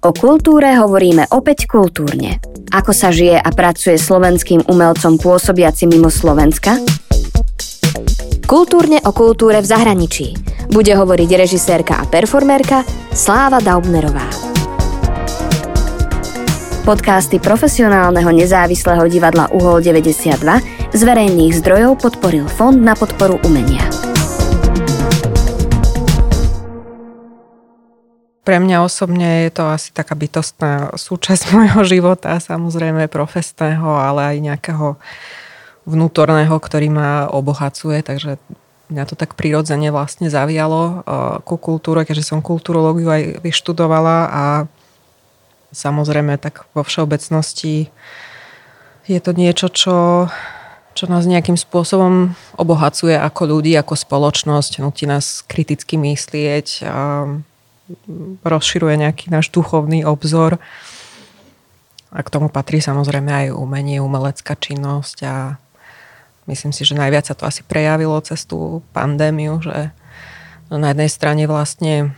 O kultúre hovoríme opäť kultúrne. Ako sa žije a pracuje slovenským umelcom pôsobiaci mimo Slovenska? Kultúrne o kultúre v zahraničí. Bude hovoriť režisérka a performérka Sláva Daubnerová. Podcasty profesionálneho nezávislého divadla Uhol 92 z verejných zdrojov podporil Fond na podporu umenia. Pre mňa osobne je to asi taká bytostná súčasť môjho života, samozrejme profesného, ale aj nejakého vnútorného, ktorý ma obohacuje, takže mňa to tak prirodzene vlastne zavialo ku kultúre, keďže som kulturológiu aj vyštudovala a samozrejme tak vo všeobecnosti je to niečo, čo, čo nás nejakým spôsobom obohacuje ako ľudí, ako spoločnosť, nutí nás kriticky myslieť, a rozširuje nejaký náš duchovný obzor. A k tomu patrí samozrejme aj umenie, umelecká činnosť a myslím si, že najviac sa to asi prejavilo cez tú pandémiu, že na jednej strane vlastne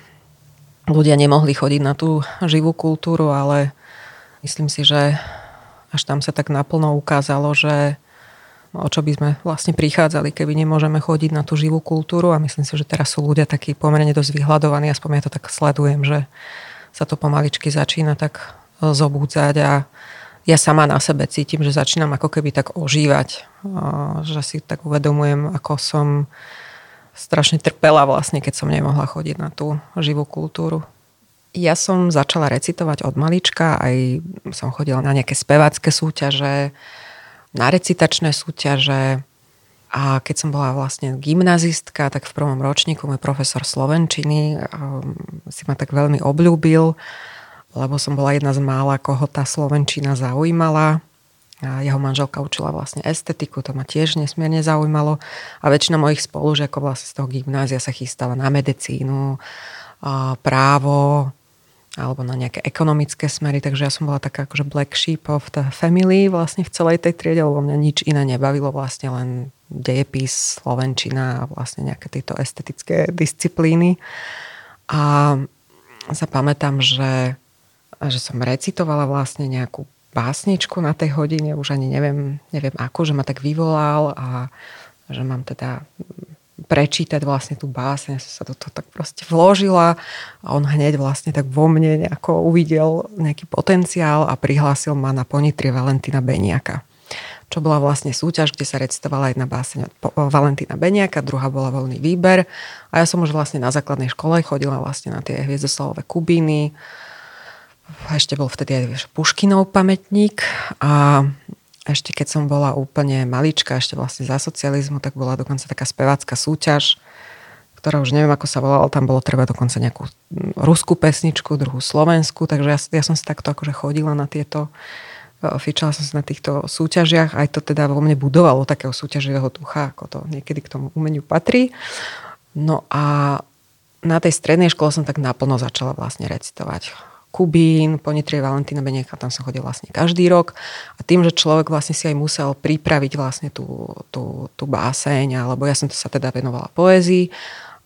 ľudia nemohli chodiť na tú živú kultúru, ale myslím si, že až tam sa tak naplno ukázalo, že o čo by sme vlastne prichádzali, keby nemôžeme chodiť na tú živú kultúru. A myslím si, že teraz sú ľudia takí pomerne dosť vyhľadovaní, aspoň ja to tak sledujem, že sa to pomaličky začína tak e, zobúdzať. A ja sama na sebe cítim, že začínam ako keby tak ožívať, že si tak uvedomujem, ako som strašne trpela vlastne, keď som nemohla chodiť na tú živú kultúru. Ja som začala recitovať od malička, aj som chodila na nejaké spevácké súťaže, na recitačné súťaže. A keď som bola vlastne gymnazistka, tak v prvom ročníku môj profesor Slovenčiny um, si ma tak veľmi obľúbil, lebo som bola jedna z mála, koho tá Slovenčina zaujímala. A jeho manželka učila vlastne estetiku, to ma tiež nesmierne zaujímalo. A väčšina mojich spolužiakov vlastne z toho gymnázia sa chystala na medicínu, právo, alebo na nejaké ekonomické smery, takže ja som bola taká akože black sheep of the family vlastne v celej tej triede, lebo mňa nič iné nebavilo, vlastne len dejepis, slovenčina a vlastne nejaké tieto estetické disciplíny. A sa že, že som recitovala vlastne nejakú básničku na tej hodine, už ani neviem, neviem ako, že ma tak vyvolal a že mám teda prečítať vlastne tú báseň, sa do toho tak proste vložila a on hneď vlastne tak vo mne nejako uvidel nejaký potenciál a prihlásil ma na ponitrie Valentína Beniaka čo bola vlastne súťaž, kde sa recitovala jedna báseň od Valentína Beniaka, druhá bola voľný výber a ja som už vlastne na základnej škole chodila vlastne na tie hviezdoslavové kubíny. Ešte bol vtedy aj Puškinov pamätník a ešte keď som bola úplne malička, ešte vlastne za socializmu, tak bola dokonca taká spevácka súťaž, ktorá už neviem, ako sa volala, tam bolo treba dokonca nejakú ruskú pesničku, druhú slovenskú, takže ja, ja som si takto akože chodila na tieto, e, fičala som sa na týchto súťažiach, aj to teda vo mne budovalo takého súťaživého ducha, ako to niekedy k tomu umeniu patrí. No a na tej strednej škole som tak naplno začala vlastne recitovať Kubín, Ponitrie Valentína Benieka, tam som chodil vlastne každý rok. A tým, že človek vlastne si aj musel pripraviť vlastne tú, tú, tú báseň, alebo ja som to sa teda venovala poézii,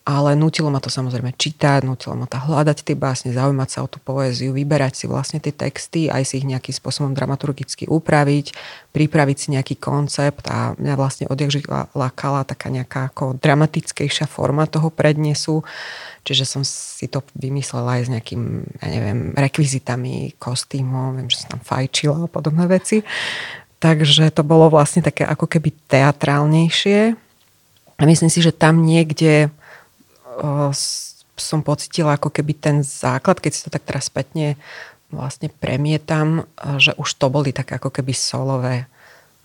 ale nutilo ma to samozrejme čítať, nutilo ma to hľadať tie básne, zaujímať sa o tú poéziu, vyberať si vlastne tie texty, aj si ich nejakým spôsobom dramaturgicky upraviť, pripraviť si nejaký koncept a mňa vlastne odjak lákala taká nejaká ako dramatickejšia forma toho prednesu, čiže som si to vymyslela aj s nejakým, ja neviem, rekvizitami, kostýmom, viem, že som tam fajčila a podobné veci. Takže to bolo vlastne také ako keby teatrálnejšie. A myslím si, že tam niekde som pocitila ako keby ten základ, keď si to tak teraz spätne vlastne premietam, že už to boli také ako keby solové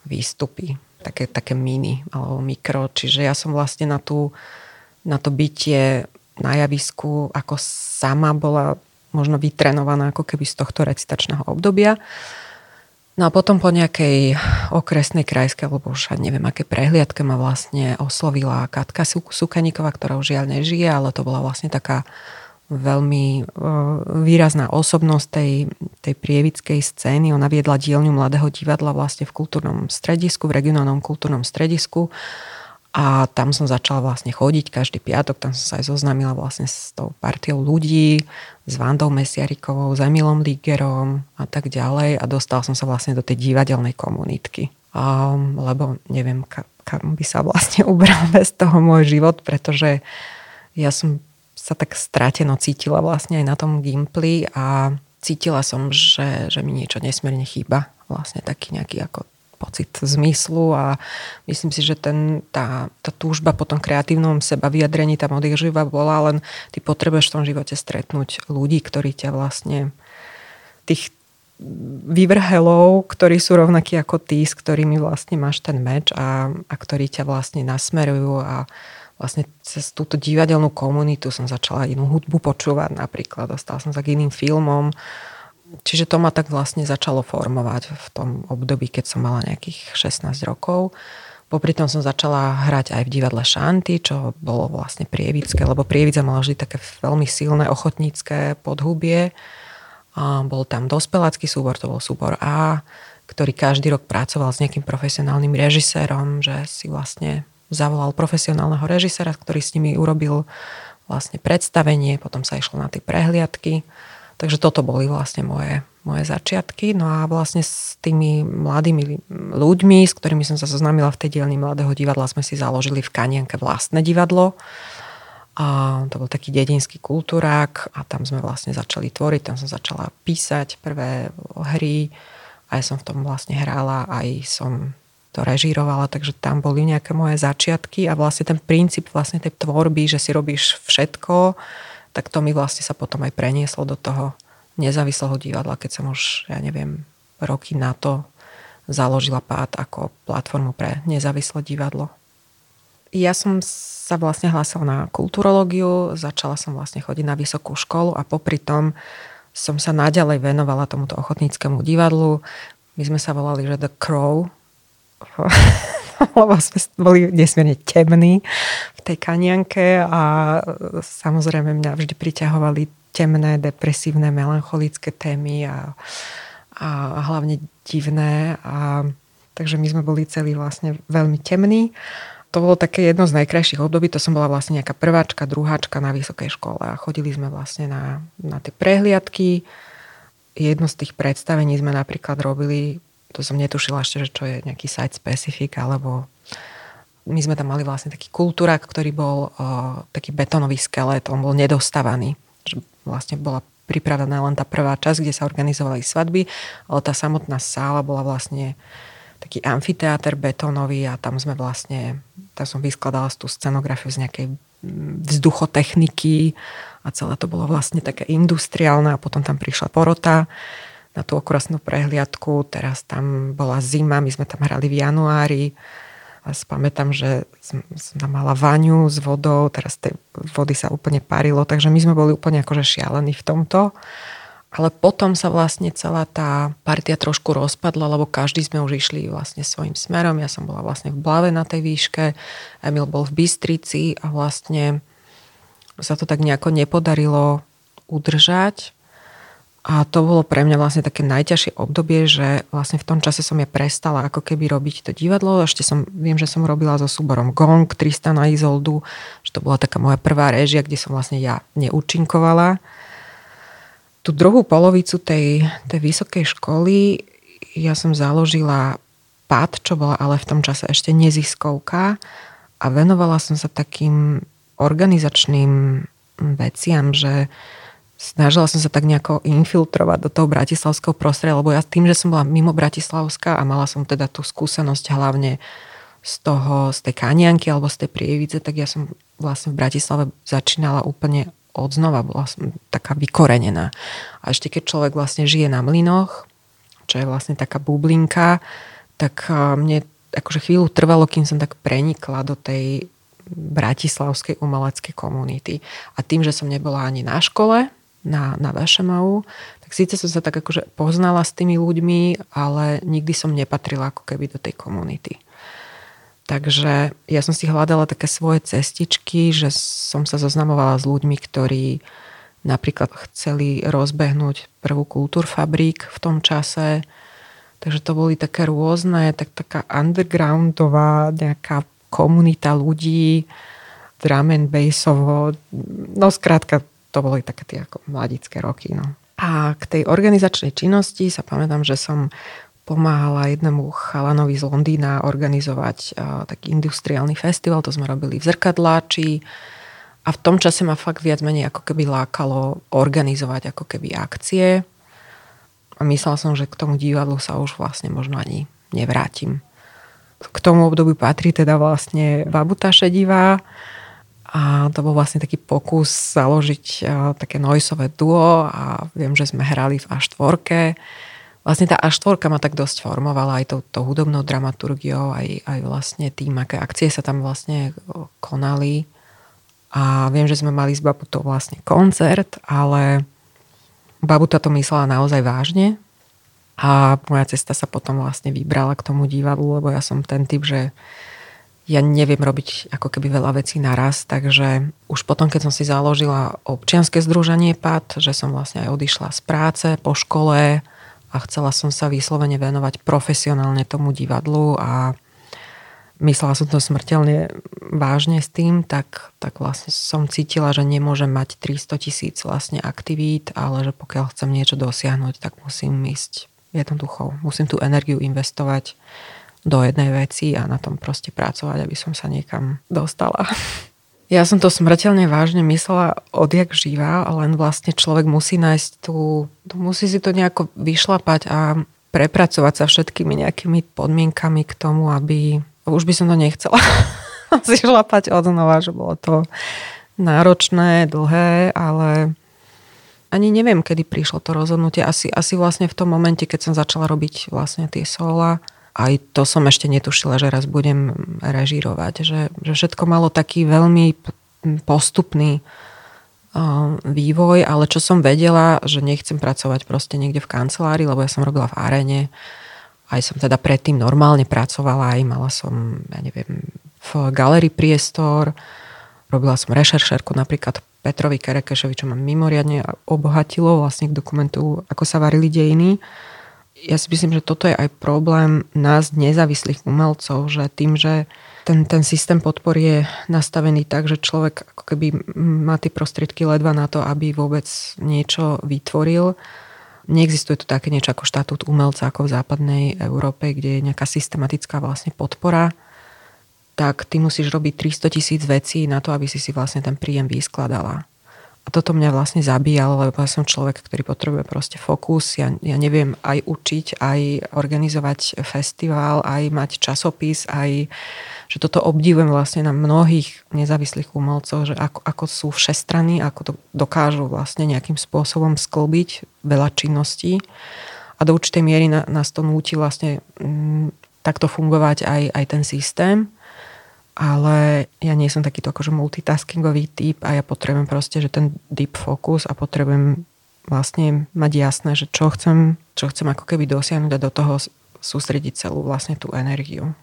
výstupy, také, také mini alebo mikro. Čiže ja som vlastne na, tú, na to bytie na javisku ako sama bola možno vytrenovaná ako keby z tohto recitačného obdobia. No a potom po nejakej okresnej krajskej, alebo už neviem, aké prehliadke ma vlastne oslovila Katka Sukaníková, ktorá už žiaľ nežije, ale to bola vlastne taká veľmi e, výrazná osobnosť tej, tej prievickej scény. Ona viedla dielňu Mladého divadla vlastne v kultúrnom stredisku, v regionálnom kultúrnom stredisku A tam som začala vlastne chodiť každý piatok, tam som sa aj zoznámila vlastne s tou partiou ľudí, s Vandou Mesiarikovou, s Emilom Ligerom a tak ďalej a dostala som sa vlastne do tej divadelnej komunitky. Um, lebo neviem, ka, kam by sa vlastne ubral bez toho môj život, pretože ja som sa tak strateno cítila vlastne aj na tom Gimply a cítila som, že, že mi niečo nesmierne chýba. Vlastne taký nejaký ako pocit zmyslu a myslím si, že ten, tá, tá túžba po tom kreatívnom seba vyjadrení tam odjak živa bola, len ty potrebuješ v tom živote stretnúť ľudí, ktorí ťa vlastne tých vyvrhelov, ktorí sú rovnakí ako ty, s ktorými vlastne máš ten meč a, a ktorí ťa vlastne nasmerujú a vlastne cez túto divadelnú komunitu som začala inú hudbu počúvať napríklad. Dostala som sa k iným filmom Čiže to ma tak vlastne začalo formovať v tom období, keď som mala nejakých 16 rokov. Popri tom som začala hrať aj v divadle Šanty, čo bolo vlastne prievické, lebo prievidza mala vždy také veľmi silné ochotnícke podhubie. A bol tam dospelácky súbor, to bol súbor A, ktorý každý rok pracoval s nejakým profesionálnym režisérom, že si vlastne zavolal profesionálneho režiséra, ktorý s nimi urobil vlastne predstavenie, potom sa išlo na tie prehliadky. Takže toto boli vlastne moje, moje začiatky. No a vlastne s tými mladými ľuďmi, s ktorými som sa zoznámila v tej dielni Mladého divadla, sme si založili v Kanienke vlastné divadlo. A to bol taký dedinský kultúrák a tam sme vlastne začali tvoriť, tam som začala písať prvé hry, aj som v tom vlastne hrála, aj som to režírovala, takže tam boli nejaké moje začiatky a vlastne ten princíp vlastne tej tvorby, že si robíš všetko, tak to mi vlastne sa potom aj prenieslo do toho nezávislého divadla, keď som už, ja neviem, roky na to založila pád ako platformu pre nezávislé divadlo. Ja som sa vlastne hlásila na kulturológiu, začala som vlastne chodiť na vysokú školu a popri tom som sa naďalej venovala tomuto ochotníckému divadlu. My sme sa volali, že The Crow, lebo sme boli nesmierne temní v tej kanianke a samozrejme mňa vždy priťahovali temné, depresívne, melancholické témy a, a hlavne divné. A, takže my sme boli celí vlastne veľmi temní. To bolo také jedno z najkrajších období, to som bola vlastne nejaká prváčka, druháčka na vysokej škole a chodili sme vlastne na, na tie prehliadky. Jedno z tých predstavení sme napríklad robili to som netušila ešte, že čo je nejaký site specific, alebo my sme tam mali vlastne taký kultúrak, ktorý bol uh, taký betónový skelet, on bol nedostávaný. Že vlastne bola pripravená len tá prvá časť, kde sa organizovali svadby, ale tá samotná sála bola vlastne taký amfiteáter betónový a tam sme vlastne, tam som vyskladala tú scenografiu z nejakej vzduchotechniky a celé to bolo vlastne také industriálne a potom tam prišla porota na tú okrasnú prehliadku. Teraz tam bola zima, my sme tam hrali v januári. A pamätám, že som, som tam mala vaňu s vodou, teraz tej vody sa úplne parilo, takže my sme boli úplne akože šialení v tomto. Ale potom sa vlastne celá tá partia trošku rozpadla, lebo každý sme už išli vlastne svojim smerom. Ja som bola vlastne v Blave na tej výške, Emil bol v Bystrici a vlastne sa to tak nejako nepodarilo udržať. A to bolo pre mňa vlastne také najťažšie obdobie, že vlastne v tom čase som je prestala ako keby robiť to divadlo. Ešte som, viem, že som robila so súborom Gong, Tristan a Izoldu, že to bola taká moja prvá réžia, kde som vlastne ja neúčinkovala. Tú druhú polovicu tej, tej vysokej školy ja som založila PAD, čo bola ale v tom čase ešte neziskovka a venovala som sa takým organizačným veciam, že snažila som sa tak nejako infiltrovať do toho bratislavského prostredia, lebo ja tým, že som bola mimo Bratislavska a mala som teda tú skúsenosť hlavne z toho, z tej kanianky alebo z tej prievidze, tak ja som vlastne v Bratislave začínala úplne od znova, bola som taká vykorenená. A ešte keď človek vlastne žije na mlynoch, čo je vlastne taká bublinka, tak mne akože chvíľu trvalo, kým som tak prenikla do tej bratislavskej umeleckej komunity. A tým, že som nebola ani na škole, na, na VŠMU, tak síce som sa tak akože poznala s tými ľuďmi, ale nikdy som nepatrila ako keby do tej komunity. Takže ja som si hľadala také svoje cestičky, že som sa zoznamovala s ľuďmi, ktorí napríklad chceli rozbehnúť prvú kultúrfabrík v tom čase. Takže to boli také rôzne, tak taká undergroundová nejaká komunita ľudí, drum and bassovo, no skrátka to boli také tie ako mladické roky. No. A k tej organizačnej činnosti sa pamätám, že som pomáhala jednému chalanovi z Londýna organizovať uh, taký industriálny festival, to sme robili v Zrkadláči a v tom čase ma fakt viac menej ako keby lákalo organizovať ako keby akcie a myslela som, že k tomu divadlu sa už vlastne možno ani nevrátim. K tomu obdobiu patrí teda vlastne Babuta Šedivá, a to bol vlastne taký pokus založiť uh, také noisové duo a viem, že sme hrali v A4. Vlastne tá A4 ma tak dosť formovala aj tou, to hudobnou dramaturgiou, aj, aj vlastne tým, aké akcie sa tam vlastne konali. A viem, že sme mali s Babutou vlastne koncert, ale Babuta to myslela naozaj vážne. A moja cesta sa potom vlastne vybrala k tomu divadlu, lebo ja som ten typ, že ja neviem robiť ako keby veľa vecí naraz, takže už potom, keď som si založila občianske združenie PAD, že som vlastne aj odišla z práce po škole a chcela som sa vyslovene venovať profesionálne tomu divadlu a myslela som to smrteľne vážne s tým, tak, tak vlastne som cítila, že nemôžem mať 300 tisíc vlastne aktivít, ale že pokiaľ chcem niečo dosiahnuť, tak musím ísť jednoducho, musím tú energiu investovať do jednej veci a na tom proste pracovať, aby som sa niekam dostala. Ja som to smrteľne vážne myslela odjak živá, len vlastne človek musí nájsť tú, musí si to nejako vyšlapať a prepracovať sa všetkými nejakými podmienkami k tomu, aby, už by som to nechcela si šlapať od znova, že bolo to náročné, dlhé, ale ani neviem, kedy prišlo to rozhodnutie. Asi, asi vlastne v tom momente, keď som začala robiť vlastne tie sola, aj to som ešte netušila, že raz budem režírovať. Že, že všetko malo taký veľmi postupný vývoj, ale čo som vedela, že nechcem pracovať proste niekde v kancelárii, lebo ja som robila v aréne. Aj som teda predtým normálne pracovala, aj mala som, ja neviem, v galerii priestor, robila som rešeršerku napríklad Petrovi Kerekešovi, čo ma mimoriadne obohatilo vlastne k dokumentu, ako sa varili dejiny ja si myslím, že toto je aj problém nás, nezávislých umelcov, že tým, že ten, ten systém podpory je nastavený tak, že človek ako keby má tie prostriedky ledva na to, aby vôbec niečo vytvoril. Neexistuje tu také niečo ako štatút umelca ako v západnej Európe, kde je nejaká systematická vlastne podpora tak ty musíš robiť 300 tisíc vecí na to, aby si si vlastne ten príjem vyskladala. A toto mňa vlastne zabíjalo, lebo ja som človek, ktorý potrebuje proste fokus. Ja, ja neviem aj učiť, aj organizovať festival, aj mať časopis, aj že toto obdivujem vlastne na mnohých nezávislých umelcov, že ako, ako sú všestranní, ako to dokážu vlastne nejakým spôsobom sklbiť veľa činností. A do určitej miery nás to núti vlastne m, mm, takto fungovať aj, aj ten systém ale ja nie som takýto akože multitaskingový typ a ja potrebujem proste, že ten deep focus a potrebujem vlastne mať jasné, že čo chcem, čo chcem ako keby dosiahnuť a do toho sústrediť celú vlastne tú energiu.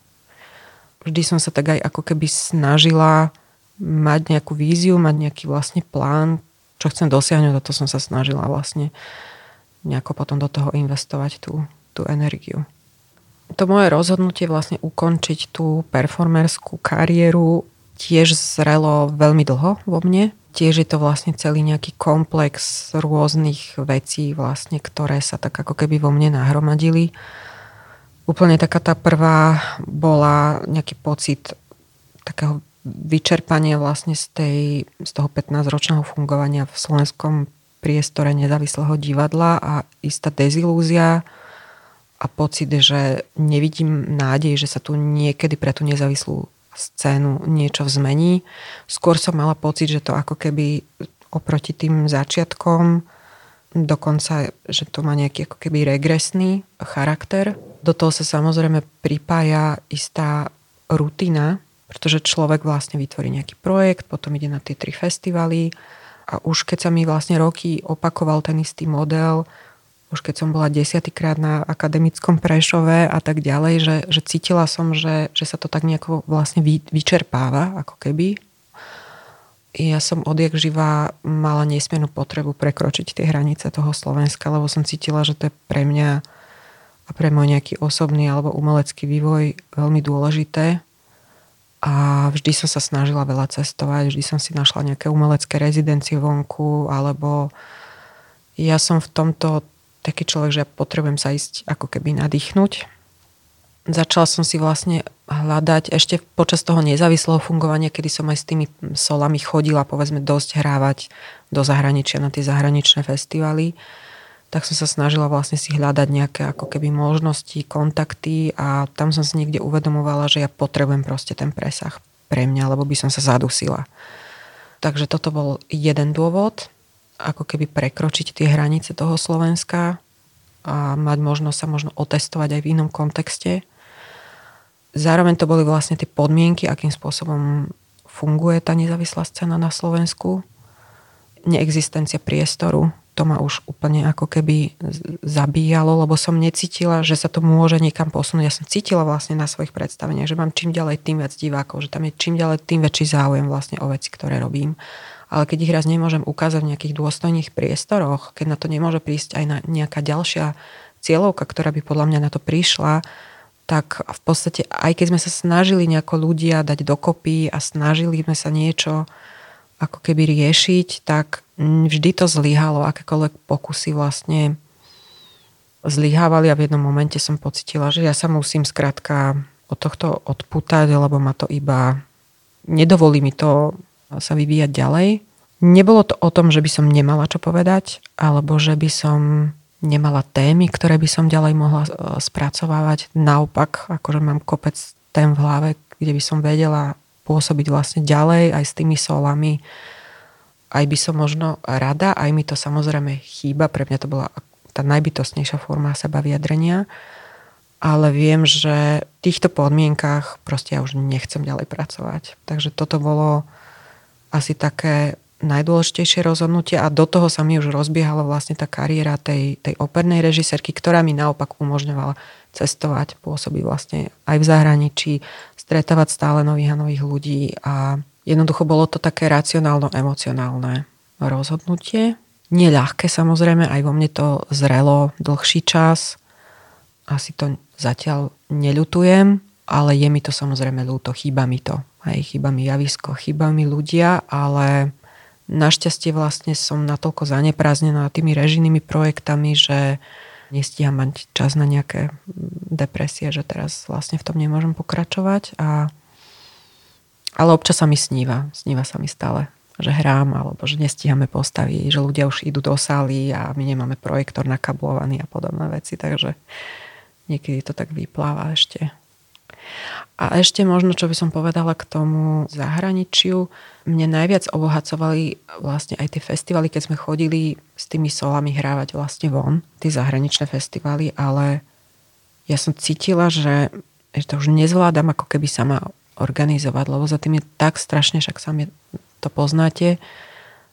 Vždy som sa tak aj ako keby snažila mať nejakú víziu, mať nejaký vlastne plán, čo chcem dosiahnuť a to som sa snažila vlastne nejako potom do toho investovať tú, tú energiu to moje rozhodnutie vlastne ukončiť tú performerskú kariéru tiež zrelo veľmi dlho vo mne. Tiež je to vlastne celý nejaký komplex rôznych vecí, vlastne, ktoré sa tak ako keby vo mne nahromadili. Úplne taká tá prvá bola nejaký pocit takého vyčerpania vlastne z, tej, z toho 15-ročného fungovania v slovenskom priestore nezávislého divadla a istá dezilúzia, a pocit, že nevidím nádej, že sa tu niekedy pre tú nezávislú scénu niečo zmení. Skôr som mala pocit, že to ako keby oproti tým začiatkom dokonca, že to má nejaký ako keby regresný charakter. Do toho sa samozrejme pripája istá rutina, pretože človek vlastne vytvorí nejaký projekt, potom ide na tie tri festivaly a už keď sa mi vlastne roky opakoval ten istý model, už keď som bola desiatýkrát na akademickom Prešove a tak ďalej, že, že cítila som, že, že sa to tak nejako vlastne vy, vyčerpáva, ako keby. Ja som odjak živá mala nesmiernú potrebu prekročiť tie hranice toho Slovenska, lebo som cítila, že to je pre mňa a pre môj nejaký osobný alebo umelecký vývoj veľmi dôležité. a vždy som sa snažila veľa cestovať, vždy som si našla nejaké umelecké rezidencie vonku, alebo ja som v tomto taký človek, že ja potrebujem sa ísť ako keby nadýchnuť. Začala som si vlastne hľadať ešte počas toho nezávislého fungovania, kedy som aj s tými solami chodila, povedzme, dosť hrávať do zahraničia na tie zahraničné festivaly tak som sa snažila vlastne si hľadať nejaké ako keby možnosti, kontakty a tam som si niekde uvedomovala, že ja potrebujem proste ten presah pre mňa, lebo by som sa zadusila. Takže toto bol jeden dôvod, ako keby prekročiť tie hranice toho Slovenska a mať možnosť sa možno otestovať aj v inom kontexte. Zároveň to boli vlastne tie podmienky, akým spôsobom funguje tá nezávislá scéna na Slovensku. Neexistencia priestoru, to ma už úplne ako keby zabíjalo, lebo som necítila, že sa to môže niekam posunúť. Ja som cítila vlastne na svojich predstaveniach, že mám čím ďalej tým viac divákov, že tam je čím ďalej tým väčší záujem vlastne o veci, ktoré robím. Ale keď ich raz nemôžem ukázať v nejakých dôstojných priestoroch, keď na to nemôže prísť aj na nejaká ďalšia cieľovka, ktorá by podľa mňa na to prišla, tak v podstate aj keď sme sa snažili nejako ľudia dať dokopy a snažili sme sa niečo ako keby riešiť, tak vždy to zlyhalo, akékoľvek pokusy vlastne zlyhávali a v jednom momente som pocitila, že ja sa musím skrátka od tohto odputať, lebo ma to iba nedovolí mi to sa vyvíjať ďalej. Nebolo to o tom, že by som nemala čo povedať, alebo že by som nemala témy, ktoré by som ďalej mohla e, spracovávať. Naopak, akože mám kopec tém v hlave, kde by som vedela pôsobiť vlastne ďalej aj s tými solami, aj by som možno rada, aj mi to samozrejme chýba, pre mňa to bola tá najbytostnejšia forma seba vyjadrenia, ale viem, že v týchto podmienkach proste ja už nechcem ďalej pracovať. Takže toto bolo asi také najdôležitejšie rozhodnutie a do toho sa mi už rozbiehala vlastne tá kariéra tej, tej opernej režisérky, ktorá mi naopak umožňovala cestovať, pôsobiť vlastne aj v zahraničí, stretávať stále nových a nových ľudí a Jednoducho bolo to také racionálno-emocionálne rozhodnutie. Neľahké samozrejme, aj vo mne to zrelo dlhší čas. Asi to zatiaľ neľutujem, ale je mi to samozrejme ľúto, chýba mi to. Aj chýba mi javisko, chýba mi ľudia, ale našťastie vlastne som natoľko zaneprázdnená tými režijnými projektami, že nestíham mať čas na nejaké depresie, že teraz vlastne v tom nemôžem pokračovať a ale občas sa mi sníva. Sníva sa mi stále, že hrám, alebo že nestíhame postavy, že ľudia už idú do sály a my nemáme projektor nakablovaný a podobné veci, takže niekedy to tak vypláva ešte. A ešte možno, čo by som povedala k tomu zahraničiu, mne najviac obohacovali vlastne aj tie festivaly, keď sme chodili s tými solami hrávať vlastne von, tie zahraničné festivaly, ale ja som cítila, že, že to už nezvládam ako keby sama organizovať, lebo za tým je tak strašne, však sami to poznáte,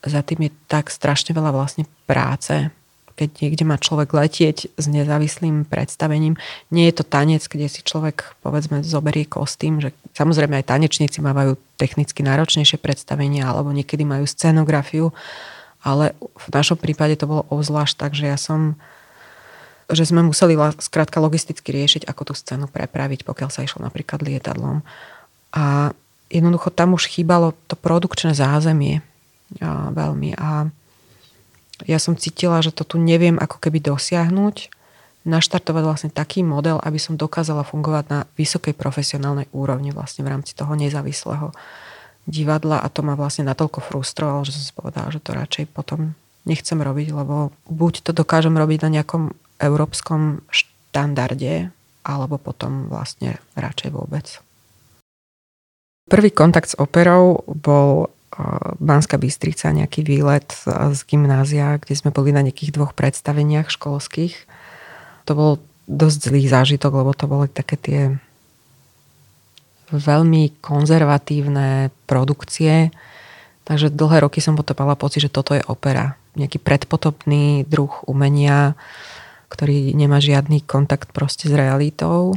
za tým je tak strašne veľa vlastne práce. Keď niekde má človek letieť s nezávislým predstavením, nie je to tanec, kde si človek povedzme zoberie kostým, že samozrejme aj tanečníci mávajú technicky náročnejšie predstavenia alebo niekedy majú scenografiu, ale v našom prípade to bolo obzvlášť tak, že ja som že sme museli skrátka logisticky riešiť, ako tú scénu prepraviť, pokiaľ sa išlo napríklad lietadlom. A jednoducho tam už chýbalo to produkčné zázemie a veľmi. A ja som cítila, že to tu neviem ako keby dosiahnuť, naštartovať vlastne taký model, aby som dokázala fungovať na vysokej profesionálnej úrovni vlastne v rámci toho nezávislého divadla a to ma vlastne natoľko frustrovalo, že som si povedala, že to radšej potom nechcem robiť, lebo buď to dokážem robiť na nejakom európskom štandarde, alebo potom vlastne radšej vôbec. Prvý kontakt s operou bol Banská Bystrica, nejaký výlet z gymnázia, kde sme boli na nejakých dvoch predstaveniach školských. To bol dosť zlý zážitok, lebo to boli také tie veľmi konzervatívne produkcie. Takže dlhé roky som potom mala pocit, že toto je opera. Nejaký predpotopný druh umenia, ktorý nemá žiadny kontakt proste s realitou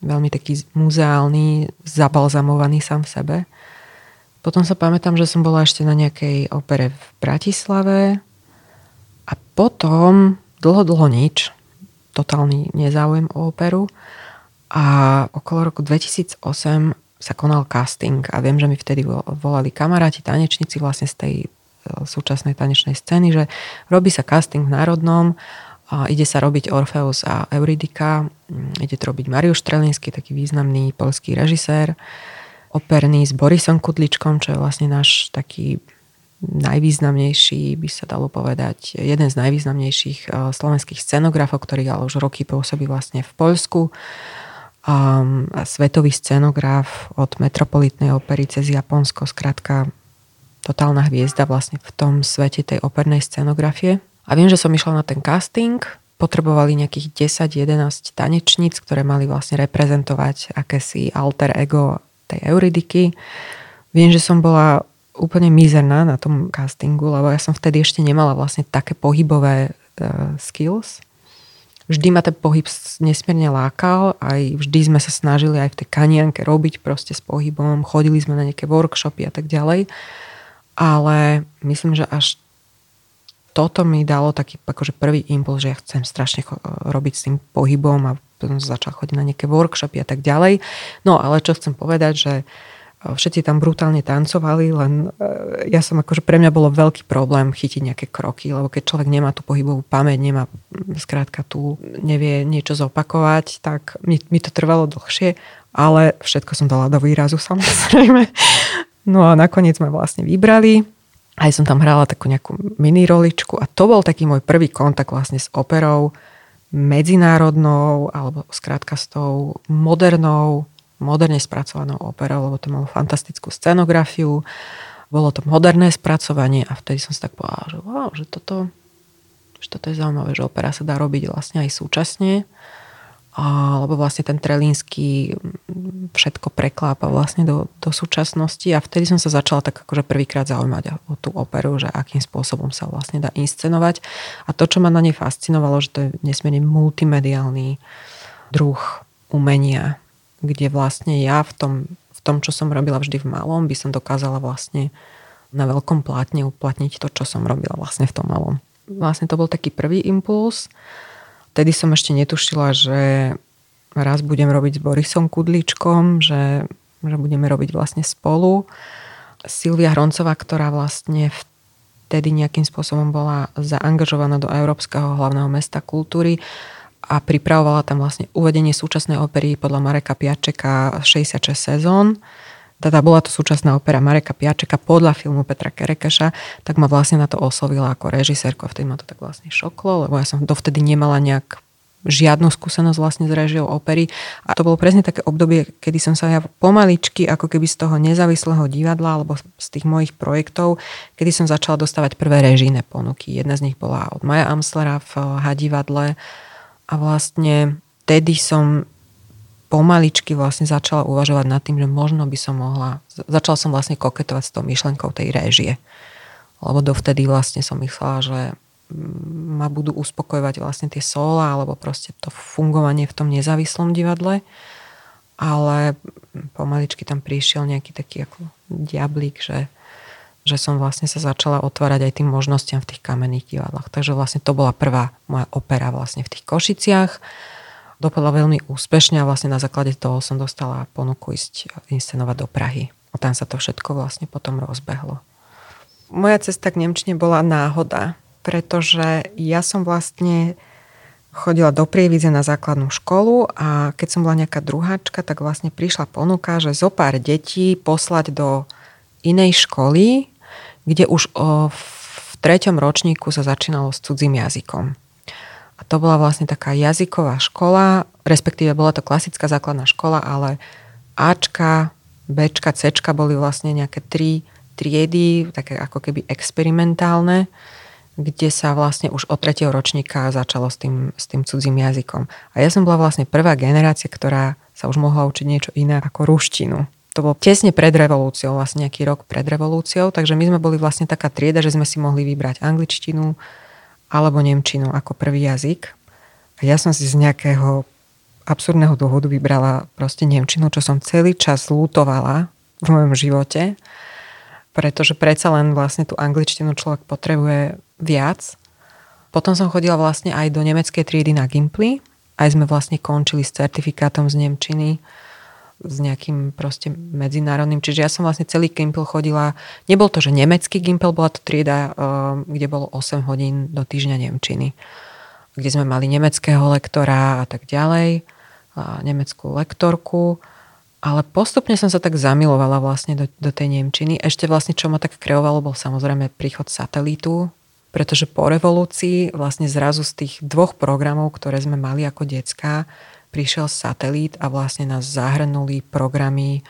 veľmi taký muzeálny, zabalzamovaný sám v sebe. Potom sa pamätám, že som bola ešte na nejakej opere v Bratislave a potom dlho, dlho nič. Totálny nezáujem o operu. A okolo roku 2008 sa konal casting a viem, že mi vtedy volali kamaráti, tanečníci vlastne z tej e, súčasnej tanečnej scény, že robí sa casting v Národnom a ide sa robiť Orfeus a Euridika, ide to robiť Mariusz Strelinsky, taký významný polský režisér, operný s Borisom Kudličkom, čo je vlastne náš taký najvýznamnejší, by sa dalo povedať, jeden z najvýznamnejších e, slovenských scenografov, ktorý ale už roky pôsobí vlastne v Poľsku a, svetový scenograf od Metropolitnej opery cez Japonsko, skrátka totálna hviezda vlastne v tom svete tej opernej scenografie. A viem, že som išla na ten casting, potrebovali nejakých 10-11 tanečníc, ktoré mali vlastne reprezentovať akési alter ego tej Euridiky. Viem, že som bola úplne mizerná na tom castingu, lebo ja som vtedy ešte nemala vlastne také pohybové uh, skills vždy ma ten pohyb nesmierne lákal, aj vždy sme sa snažili aj v tej kanianke robiť proste s pohybom, chodili sme na nejaké workshopy a tak ďalej, ale myslím, že až toto mi dalo taký akože prvý impuls, že ja chcem strašne robiť s tým pohybom a potom začal chodiť na nejaké workshopy a tak ďalej. No ale čo chcem povedať, že Všetci tam brutálne tancovali, len e, ja som akože pre mňa bolo veľký problém chytiť nejaké kroky, lebo keď človek nemá tú pohybovú pamäť, nemá skrátka tu, nevie niečo zopakovať, tak mi, mi to trvalo dlhšie, ale všetko som dala do výrazu samozrejme. No a nakoniec sme vlastne vybrali. Aj som tam hrala takú nejakú mini roličku a to bol taký môj prvý kontakt vlastne s operou medzinárodnou alebo skrátka s tou modernou moderne spracovanou operou, lebo to malo fantastickú scenografiu, bolo to moderné spracovanie a vtedy som si tak povedala, že wow, že toto, že toto je zaujímavé, že opera sa dá robiť vlastne aj súčasne, a, lebo vlastne ten Trelínsky všetko preklápa vlastne do, do súčasnosti a vtedy som sa začala tak akože prvýkrát zaujímať o tú operu, že akým spôsobom sa vlastne dá inscenovať a to, čo ma na nej fascinovalo, že to je nesmierne multimediálny druh umenia, kde vlastne ja v tom, v tom, čo som robila vždy v malom, by som dokázala vlastne na veľkom plátne uplatniť to, čo som robila vlastne v tom malom. Vlastne to bol taký prvý impuls. Vtedy som ešte netušila, že raz budem robiť s Borisom Kudličkom, že, že budeme robiť vlastne spolu. Silvia Hroncová, ktorá vlastne vtedy nejakým spôsobom bola zaangažovaná do Európskeho hlavného mesta kultúry, a pripravovala tam vlastne uvedenie súčasnej opery podľa Mareka Piačeka 66 sezón. Teda bola to súčasná opera Mareka Piačeka podľa filmu Petra Kerekeša, tak ma vlastne na to oslovila ako režisérku a vtedy ma to tak vlastne šoklo, lebo ja som dovtedy nemala nejak žiadnu skúsenosť vlastne s režiou opery. A to bolo presne také obdobie, kedy som sa ja pomaličky, ako keby z toho nezávislého divadla alebo z tých mojich projektov, kedy som začala dostávať prvé režijné ponuky. Jedna z nich bola od Maja Amslera v Hadivadle, a vlastne vtedy som pomaličky vlastne začala uvažovať nad tým, že možno by som mohla, začala som vlastne koketovať s tou myšlenkou tej réžie. Lebo dovtedy vlastne som myslela, že ma budú uspokojovať vlastne tie sola alebo proste to fungovanie v tom nezávislom divadle. Ale pomaličky tam prišiel nejaký taký ako diablík, že že som vlastne sa začala otvárať aj tým možnostiam v tých kamenných divadlách. Takže vlastne to bola prvá moja opera vlastne v tých Košiciach. Dopadla veľmi úspešne a vlastne na základe toho som dostala ponuku ísť inscenovať do Prahy. A tam sa to všetko vlastne potom rozbehlo. Moja cesta k Nemčine bola náhoda, pretože ja som vlastne chodila do Prievidze na základnú školu a keď som bola nejaká druháčka, tak vlastne prišla ponuka, že zo pár detí poslať do inej školy, kde už o, v treťom ročníku sa začínalo s cudzím jazykom. A to bola vlastne taká jazyková škola, respektíve bola to klasická základná škola, ale Ačka, Bčka, Cčka boli vlastne nejaké tri triedy, také ako keby experimentálne, kde sa vlastne už od tretieho ročníka začalo s tým, s tým cudzím jazykom. A ja som bola vlastne prvá generácia, ktorá sa už mohla učiť niečo iné ako ruštinu to bolo tesne pred revolúciou, vlastne nejaký rok pred revolúciou, takže my sme boli vlastne taká trieda, že sme si mohli vybrať angličtinu alebo nemčinu ako prvý jazyk. A ja som si z nejakého absurdného dôvodu vybrala proste nemčinu, čo som celý čas lútovala v mojom živote, pretože predsa len vlastne tú angličtinu človek potrebuje viac. Potom som chodila vlastne aj do nemeckej triedy na Gimply, aj sme vlastne končili s certifikátom z Nemčiny s nejakým proste medzinárodným. Čiže ja som vlastne celý Gimpel chodila, nebol to, že nemecký Gimpel, bola to trieda, kde bolo 8 hodín do týždňa Nemčiny, kde sme mali nemeckého lektora a tak ďalej, a nemeckú lektorku. Ale postupne som sa tak zamilovala vlastne do, do tej Nemčiny. Ešte vlastne, čo ma tak kreovalo, bol samozrejme príchod satelitu, pretože po revolúcii vlastne zrazu z tých dvoch programov, ktoré sme mali ako decka, prišiel satelít a vlastne nás zahrnuli programy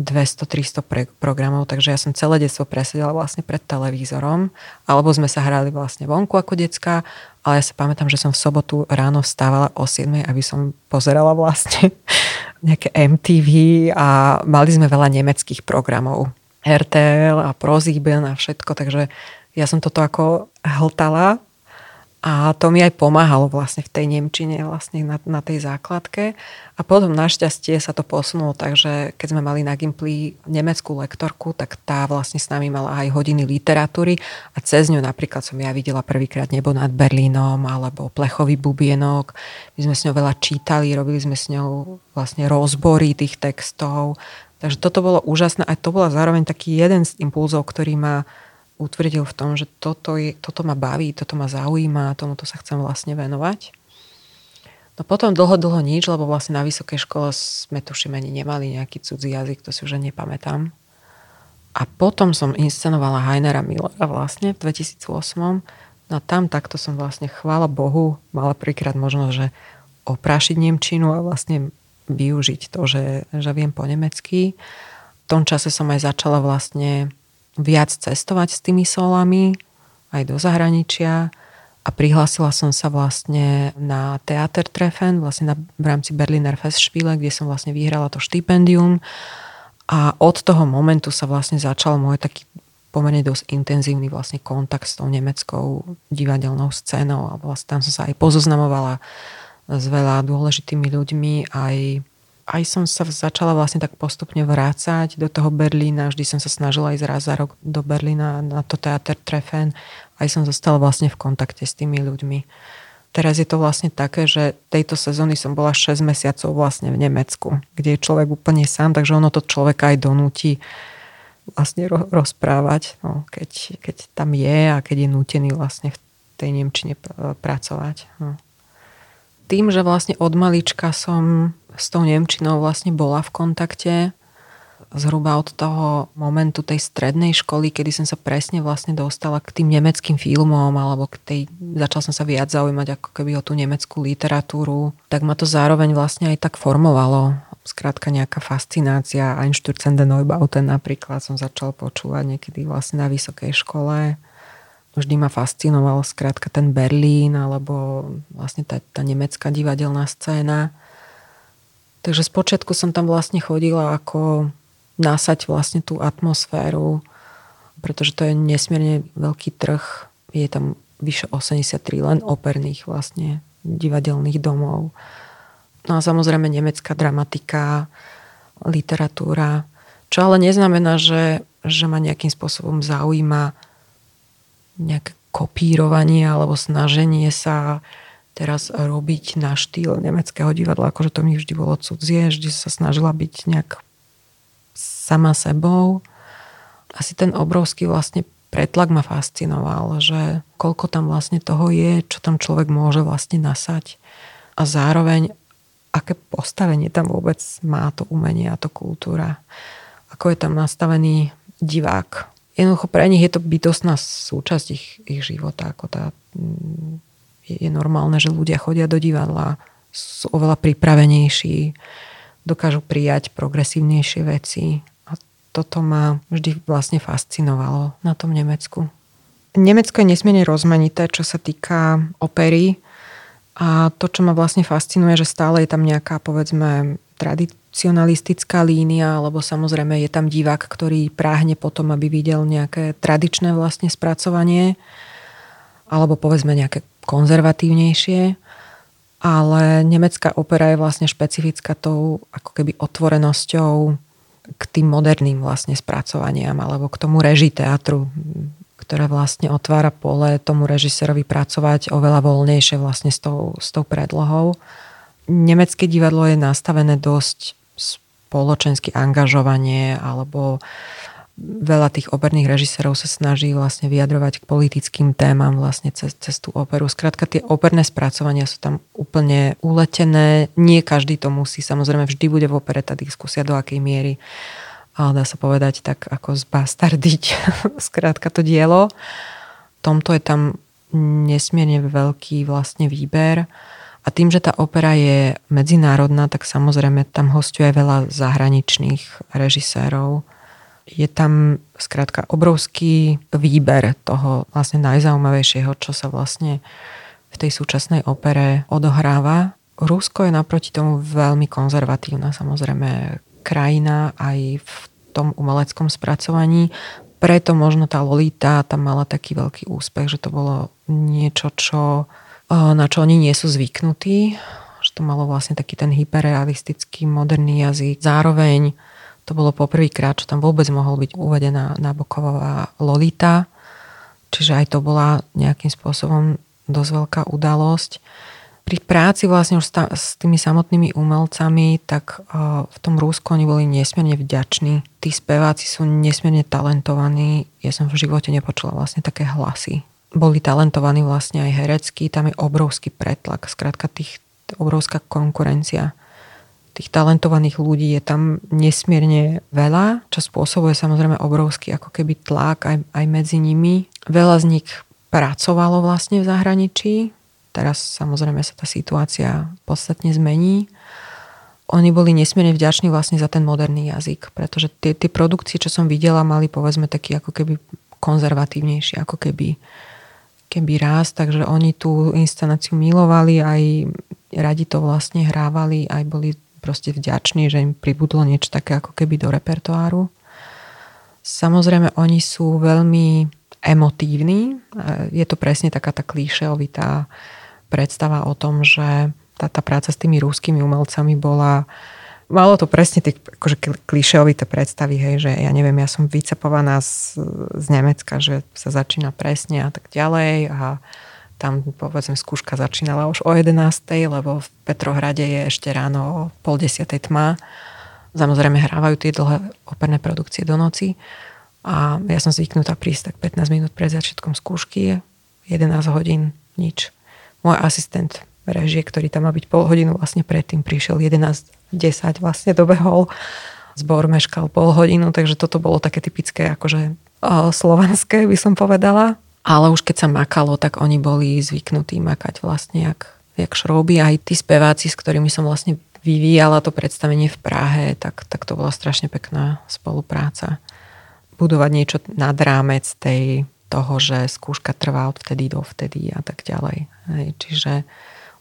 200-300 pre- programov, takže ja som celé detstvo presedela vlastne pred televízorom, alebo sme sa hrali vlastne vonku ako decka, ale ja sa pamätám, že som v sobotu ráno vstávala o 7, aby som pozerala vlastne nejaké MTV a mali sme veľa nemeckých programov. RTL a ProSieben a všetko, takže ja som toto ako hltala a to mi aj pomáhalo vlastne v tej Nemčine, vlastne na, na tej základke. A potom našťastie sa to posunulo tak, že keď sme mali na Gimply nemeckú lektorku, tak tá vlastne s nami mala aj hodiny literatúry a cez ňu napríklad som ja videla prvýkrát Nebo nad Berlínom alebo Plechový bubienok. My sme s ňou veľa čítali, robili sme s ňou vlastne rozbory tých textov. Takže toto bolo úžasné a to bola zároveň taký jeden z impulzov, ktorý ma utvrdil v tom, že toto, je, toto ma baví, toto ma zaujíma a tomuto sa chcem vlastne venovať. No potom dlho, dlho nič, lebo vlastne na vysokej škole sme tuším ani nemali nejaký cudzí jazyk, to si už nepamätám. A potom som inscenovala Heinera Millera vlastne v 2008. No tam takto som vlastne, chvála Bohu, mala prvýkrát možnosť, že oprášiť Nemčinu a vlastne využiť to, že, že viem po nemecky. V tom čase som aj začala vlastne viac cestovať s tými solami aj do zahraničia. A prihlásila som sa vlastne na Treffen, vlastne na, v rámci Berliner Festspiele, kde som vlastne vyhrala to štipendium. A od toho momentu sa vlastne začal môj taký pomerne dosť intenzívny vlastne kontakt s tou nemeckou divadelnou scénou. A vlastne tam som sa aj pozoznamovala s veľa dôležitými ľuďmi, aj aj som sa začala vlastne tak postupne vrácať do toho Berlína. Vždy som sa snažila ísť raz za rok do Berlína na to teater Treffen. Aj som zostala vlastne v kontakte s tými ľuďmi. Teraz je to vlastne také, že tejto sezóny som bola 6 mesiacov vlastne v Nemecku, kde je človek úplne sám, takže ono to človeka aj donúti vlastne ro- rozprávať, no, keď, keď tam je a keď je nútený vlastne v tej Nemčine pr- pracovať. No. Tým, že vlastne od malička som s tou Nemčinou vlastne bola v kontakte zhruba od toho momentu tej strednej školy, kedy som sa presne vlastne dostala k tým nemeckým filmom alebo k tej, začal som sa viac zaujímať ako keby o tú nemeckú literatúru, tak ma to zároveň vlastne aj tak formovalo. Skrátka nejaká fascinácia. Einstürzende Neubauten napríklad som začal počúvať niekedy vlastne na vysokej škole. Vždy ma fascinoval skrátka ten Berlín alebo vlastne tá, tá nemecká divadelná scéna. Takže spočiatku som tam vlastne chodila ako nasať vlastne tú atmosféru, pretože to je nesmierne veľký trh. Je tam vyše 83 len operných vlastne divadelných domov. No a samozrejme nemecká dramatika, literatúra, čo ale neznamená, že, že ma nejakým spôsobom zaujíma nejaké kopírovanie alebo snaženie sa teraz robiť na štýl nemeckého divadla, akože to mi vždy bolo cudzie, vždy sa snažila byť nejak sama sebou. Asi ten obrovský vlastne pretlak ma fascinoval, že koľko tam vlastne toho je, čo tam človek môže vlastne nasať a zároveň aké postavenie tam vôbec má to umenie a to kultúra. Ako je tam nastavený divák. Jednoducho pre nich je to bytostná súčasť ich, ich života, ako tá je normálne, že ľudia chodia do divadla, sú oveľa pripravenejší, dokážu prijať progresívnejšie veci. A toto ma vždy vlastne fascinovalo na tom Nemecku. Nemecko je nesmierne rozmanité, čo sa týka opery. A to, čo ma vlastne fascinuje, že stále je tam nejaká, povedzme, tradicionalistická línia, alebo samozrejme je tam divák, ktorý práhne potom, aby videl nejaké tradičné vlastne spracovanie, alebo povedzme nejaké konzervatívnejšie, ale nemecká opera je vlastne špecifická tou ako keby otvorenosťou k tým moderným vlastne spracovaniam alebo k tomu reži teatru, ktoré vlastne otvára pole tomu režisérovi pracovať oveľa voľnejšie vlastne s tou, s tou predlohou. Nemecké divadlo je nastavené dosť spoločensky angažovanie alebo veľa tých operných režisérov sa snaží vlastne vyjadrovať k politickým témam vlastne cez, cez tú operu. Skrátka tie operné spracovania sú tam úplne uletené. Nie každý to musí. Samozrejme vždy bude v opere tá diskusia do akej miery ale dá sa povedať tak ako zbastardiť skrátka to dielo. V tomto je tam nesmierne veľký vlastne výber. A tým, že tá opera je medzinárodná, tak samozrejme tam hostuje veľa zahraničných režisérov je tam skrátka obrovský výber toho vlastne najzaujímavejšieho, čo sa vlastne v tej súčasnej opere odohráva. Rusko je naproti tomu veľmi konzervatívna samozrejme krajina aj v tom umeleckom spracovaní. Preto možno tá Lolita tam mala taký veľký úspech, že to bolo niečo, čo, na čo oni nie sú zvyknutí. Že to malo vlastne taký ten hyperrealistický moderný jazyk. Zároveň to bolo poprvýkrát, čo tam vôbec mohol byť uvedená Naboková Lolita. Čiže aj to bola nejakým spôsobom dosť veľká udalosť. Pri práci vlastne už s tými samotnými umelcami, tak v tom Rúsku oni boli nesmierne vďační. Tí speváci sú nesmierne talentovaní. Ja som v živote nepočula vlastne také hlasy. Boli talentovaní vlastne aj herecky, tam je obrovský pretlak, skrátka tých, obrovská konkurencia tých talentovaných ľudí je tam nesmierne veľa, čo spôsobuje samozrejme obrovský ako keby tlak aj, aj medzi nimi. Veľa z nich pracovalo vlastne v zahraničí. Teraz samozrejme sa tá situácia podstatne zmení. Oni boli nesmierne vďační vlastne za ten moderný jazyk, pretože tie, tie produkcie, čo som videla, mali povedzme taký ako keby konzervatívnejší, ako keby keby raz, takže oni tú inscenáciu milovali, aj radi to vlastne hrávali, aj boli proste vďační, že im pribudlo niečo také ako keby do repertoáru. Samozrejme, oni sú veľmi emotívni. Je to presne taká tá klíšeovitá predstava o tom, že tá, tá práca s tými rúskými umelcami bola malo to presne tie akože klišeovité predstavy, hej, že ja neviem, ja som vycepovaná z, z Nemecka, že sa začína presne a tak ďalej a tam povedzme skúška začínala už o 11. lebo v Petrohrade je ešte ráno o pol desiatej tma. Samozrejme hrávajú tie dlhé operné produkcie do noci. A ja som zvyknutá prísť tak 15 minút pred začiatkom skúšky, 11 hodín, nič. Môj asistent režie, ktorý tam má byť pol hodinu vlastne predtým, prišiel 11.10 vlastne dobehol. Zbor meškal pol hodinu, takže toto bolo také typické akože slovanské by som povedala. Ale už keď sa makalo, tak oni boli zvyknutí makať vlastne jak, jak šrouby. Aj tí speváci, s ktorými som vlastne vyvíjala to predstavenie v Prahe, tak, tak to bola strašne pekná spolupráca. Budovať niečo nad rámec tej, toho, že skúška trvá od vtedy do vtedy a tak ďalej. Hej, čiže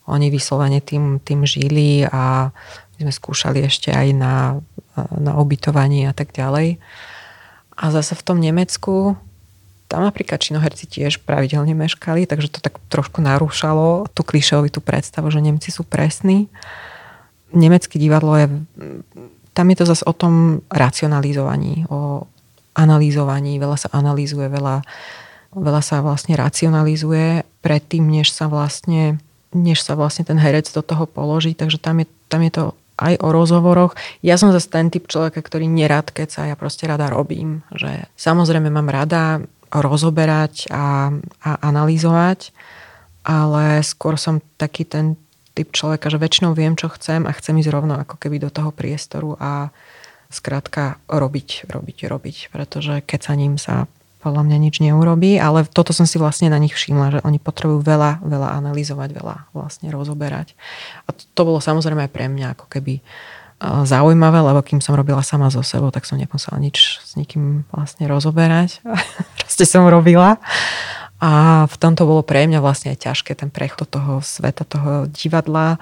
oni vyslovene tým, tým žili a my sme skúšali ešte aj na, na ubytovanie a tak ďalej. A zase v tom Nemecku tam napríklad činoherci tiež pravidelne meškali, takže to tak trošku narúšalo tú klišeovitú predstavu, že Nemci sú presní. Nemecké divadlo je, tam je to zase o tom racionalizovaní, o analýzovaní, veľa sa analýzuje, veľa, veľa sa vlastne racionalizuje predtým, než sa vlastne než sa vlastne ten herec do toho položí, takže tam je, tam je to aj o rozhovoroch. Ja som zase ten typ človeka, ktorý nerad keca, ja proste rada robím. Že samozrejme mám rada rozoberať a, a analyzovať, ale skôr som taký ten typ človeka, že väčšinou viem, čo chcem a chcem ísť rovno ako keby do toho priestoru a skrátka robiť, robiť, robiť, pretože keď sa ním sa podľa mňa nič neurobí, ale toto som si vlastne na nich všimla, že oni potrebujú veľa, veľa analyzovať, veľa vlastne rozoberať. A to, to bolo samozrejme aj pre mňa ako keby zaujímavé, lebo kým som robila sama so sebou, tak som nemusela nič s nikým vlastne rozoberať. Proste som robila. A v tomto bolo pre mňa vlastne aj ťažké ten prechod toho sveta, toho divadla,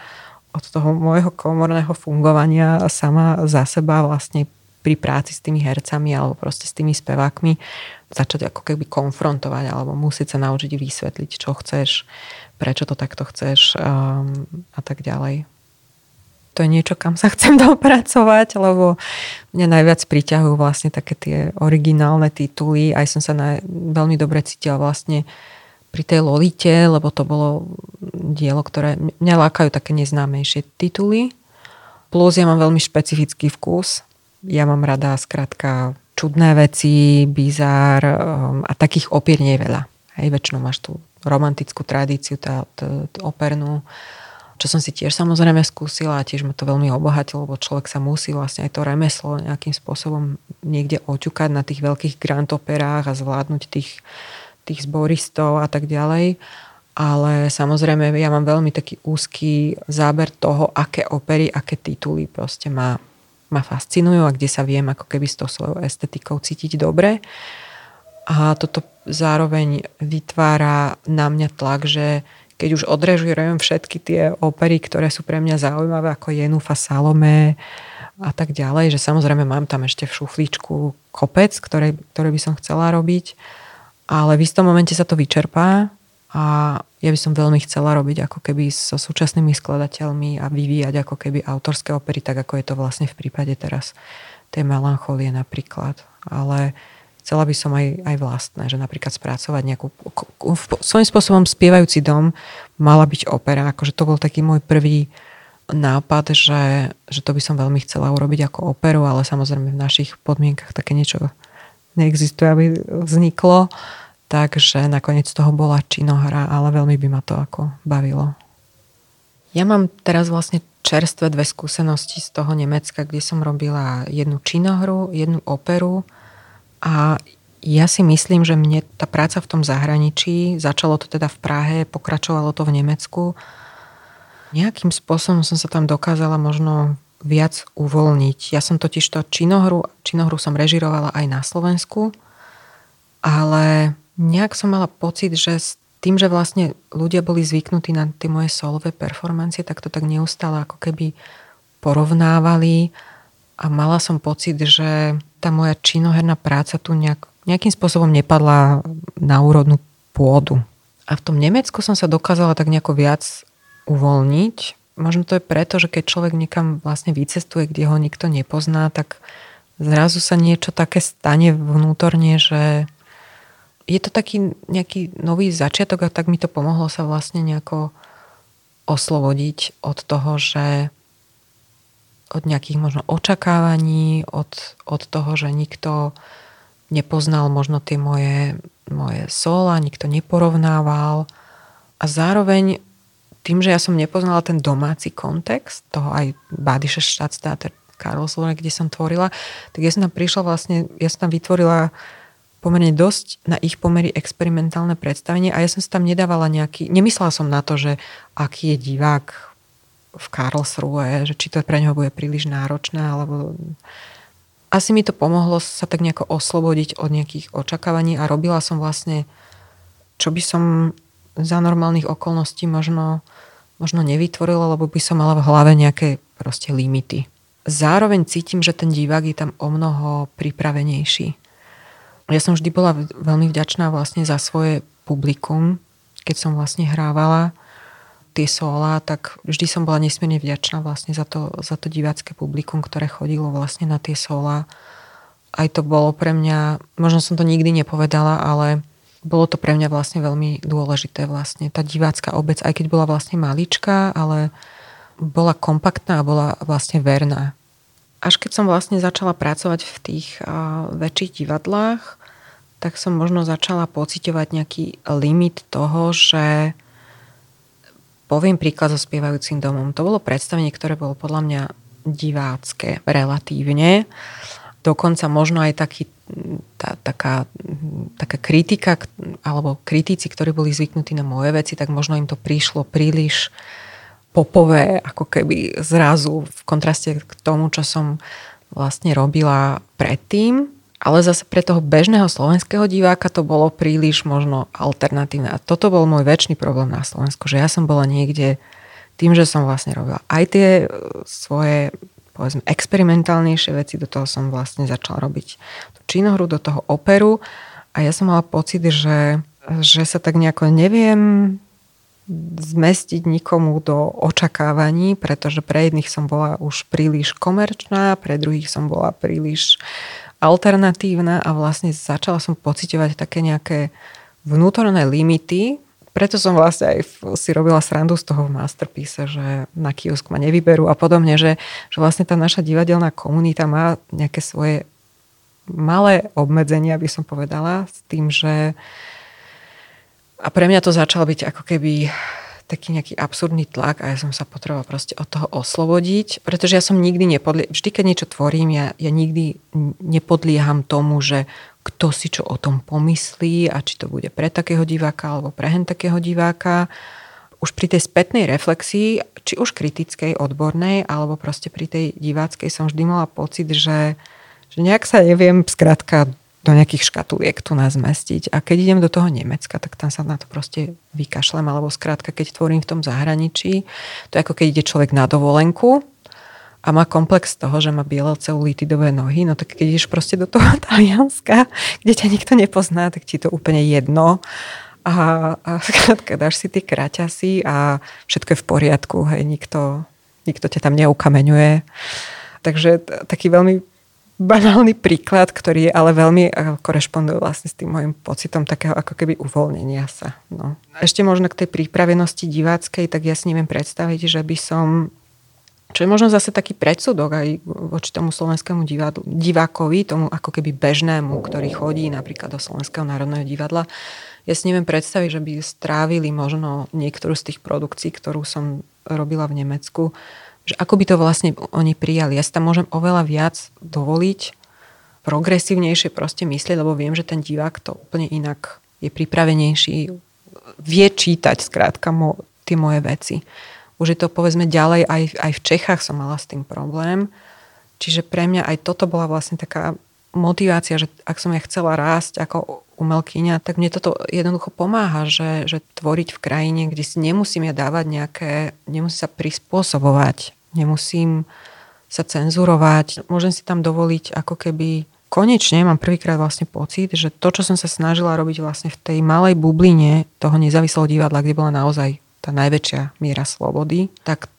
od toho môjho komorného fungovania sama za seba vlastne pri práci s tými hercami alebo proste s tými spevákmi začať ako keby konfrontovať alebo musieť sa naučiť vysvetliť, čo chceš, prečo to takto chceš um, a tak ďalej to je niečo, kam sa chcem dopracovať, lebo mňa najviac priťahujú vlastne také tie originálne tituly. Aj som sa na, veľmi dobre cítila vlastne pri tej Lolite, lebo to bolo dielo, ktoré mňa lákajú také neznámejšie tituly. Plus ja mám veľmi špecifický vkus. Ja mám rada skrátka čudné veci, bizár um, a takých opier nie je veľa. Hej, väčšinou máš tú romantickú tradíciu, tá, tá, tá opernú, čo som si tiež samozrejme skúsila a tiež ma to veľmi obohatilo, lebo človek sa musí vlastne aj to remeslo nejakým spôsobom niekde oťukať na tých veľkých grand operách a zvládnuť tých, tých zboristov a tak ďalej. Ale samozrejme ja mám veľmi taký úzky záber toho, aké opery, aké tituly proste ma, ma fascinujú a kde sa viem ako keby s tou svojou estetikou cítiť dobre. A toto zároveň vytvára na mňa tlak, že keď už odrežujem všetky tie opery, ktoré sú pre mňa zaujímavé, ako Jenufa, Salome a tak ďalej, že samozrejme mám tam ešte v šuflíčku kopec, ktoré, ktoré by som chcela robiť, ale v istom momente sa to vyčerpá a ja by som veľmi chcela robiť ako keby so súčasnými skladateľmi a vyvíjať ako keby autorské opery, tak ako je to vlastne v prípade teraz tej melancholie napríklad. Ale chcela by som aj, aj vlastné, že napríklad spracovať nejakú, svojím spôsobom spievajúci dom mala byť opera, akože to bol taký môj prvý nápad, že, že to by som veľmi chcela urobiť ako operu, ale samozrejme v našich podmienkach také niečo neexistuje, aby vzniklo. Takže nakoniec toho bola činohra, ale veľmi by ma to ako bavilo. Ja mám teraz vlastne čerstvé dve skúsenosti z toho Nemecka, kde som robila jednu činohru, jednu operu a ja si myslím, že mne tá práca v tom zahraničí, začalo to teda v Prahe, pokračovalo to v Nemecku, nejakým spôsobom som sa tam dokázala možno viac uvoľniť. Ja som totiž to činohru, činohru som režirovala aj na Slovensku, ale nejak som mala pocit, že s tým, že vlastne ľudia boli zvyknutí na tie moje solové performancie, tak to tak neustále ako keby porovnávali a mala som pocit, že tá moja činoherná práca tu nejak, nejakým spôsobom nepadla na úrodnú pôdu. A v tom Nemecku som sa dokázala tak nejako viac uvoľniť. Možno to je preto, že keď človek niekam vlastne vycestuje, kde ho nikto nepozná, tak zrazu sa niečo také stane vnútorne, že je to taký nejaký nový začiatok a tak mi to pomohlo sa vlastne nejako oslobodiť od toho, že od nejakých možno očakávaní, od, od toho, že nikto nepoznal možno tie moje, moje sola, nikto neporovnával. A zároveň tým, že ja som nepoznala ten domáci kontext, toho aj Badische Stadttheater Karlsruhe, kde som tvorila, tak ja som tam prišla vlastne, ja som tam vytvorila pomerne dosť na ich pomery experimentálne predstavenie a ja som sa tam nedávala nejaký, nemyslela som na to, že aký je divák v Karlsruhe, že či to pre neho bude príliš náročné, alebo asi mi to pomohlo sa tak nejako oslobodiť od nejakých očakávaní a robila som vlastne, čo by som za normálnych okolností možno, možno nevytvorila, lebo by som mala v hlave nejaké proste limity. Zároveň cítim, že ten divák je tam o mnoho pripravenejší. Ja som vždy bola veľmi vďačná vlastne za svoje publikum, keď som vlastne hrávala tie sola, tak vždy som bola nesmierne vďačná vlastne za to, za to divácké publikum, ktoré chodilo vlastne na tie sola. Aj to bolo pre mňa, možno som to nikdy nepovedala, ale bolo to pre mňa vlastne veľmi dôležité vlastne. Tá divácka obec, aj keď bola vlastne maličká, ale bola kompaktná a bola vlastne verná. Až keď som vlastne začala pracovať v tých uh, väčších divadlách, tak som možno začala pocitovať nejaký limit toho, že Poviem príklad so spievajúcim domom. To bolo predstavenie, ktoré bolo podľa mňa divácké relatívne. Dokonca možno aj taký, tá, taká, taká kritika, alebo kritici, ktorí boli zvyknutí na moje veci, tak možno im to prišlo príliš popové, ako keby zrazu v kontraste k tomu, čo som vlastne robila predtým. Ale zase pre toho bežného slovenského diváka to bolo príliš možno alternatívne. A toto bol môj väčší problém na Slovensku, že ja som bola niekde tým, že som vlastne robila aj tie e, svoje povedzme, experimentálnejšie veci, do toho som vlastne začala robiť tú činohru, do toho operu a ja som mala pocit, že, že sa tak nejako neviem zmestiť nikomu do očakávaní, pretože pre jedných som bola už príliš komerčná, pre druhých som bola príliš alternatívna a vlastne začala som pocitovať také nejaké vnútorné limity, preto som vlastne aj si robila srandu z toho masterpiece, že na kiosk ma nevyberú a podobne, že, že vlastne tá naša divadelná komunita má nejaké svoje malé obmedzenia, by som povedala, s tým, že a pre mňa to začalo byť ako keby taký nejaký absurdný tlak a ja som sa potrebovala proste od toho oslobodiť, pretože ja som nikdy nepodlieham, vždy keď niečo tvorím, ja, ja nikdy nepodlieham tomu, že kto si čo o tom pomyslí a či to bude pre takého diváka alebo pre hen takého diváka. Už pri tej spätnej reflexii, či už kritickej, odbornej, alebo proste pri tej diváckej som vždy mala pocit, že, že nejak sa neviem skrátka do nejakých škatuliek tu nás zmestiť. A keď idem do toho Nemecka, tak tam sa na to proste vykašlem, alebo skrátka, keď tvorím v tom zahraničí, to je ako keď ide človek na dovolenku a má komplex toho, že má biele celulitidové nohy, no tak keď ideš proste do toho Talianska, kde ťa nikto nepozná, tak ti to úplne jedno a, a skrátka dáš si tie kraťasy a všetko je v poriadku, hej, nikto, nikto ťa tam neukameňuje. Takže taký veľmi banálny príklad, ktorý je ale veľmi eh, korešponduje vlastne s tým môjim pocitom takého ako keby uvoľnenia sa. No. Ešte možno k tej prípravenosti diváckej, tak ja si neviem predstaviť, že by som čo je možno zase taký predsudok aj voči tomu slovenskému divadlu, divákovi, tomu ako keby bežnému, ktorý chodí napríklad do Slovenského národného divadla. Ja si neviem predstaviť, že by strávili možno niektorú z tých produkcií, ktorú som robila v Nemecku, že ako by to vlastne oni prijali. Ja si tam môžem oveľa viac dovoliť, progresívnejšie proste myslieť, lebo viem, že ten divák to úplne inak je pripravenejší, vie čítať skrátka mo, tie moje veci. Už je to povedzme ďalej, aj, aj v Čechách som mala s tým problém. Čiže pre mňa aj toto bola vlastne taká motivácia, že ak som ja chcela rásť ako umelkyňa, tak mne toto jednoducho pomáha, že, že tvoriť v krajine, kde si nemusím ja dávať nejaké, nemusím sa prispôsobovať nemusím sa cenzurovať, môžem si tam dovoliť ako keby konečne mám prvýkrát vlastne pocit, že to, čo som sa snažila robiť vlastne v tej malej bubline toho nezávislého divadla, kde bola naozaj tá najväčšia miera slobody, tak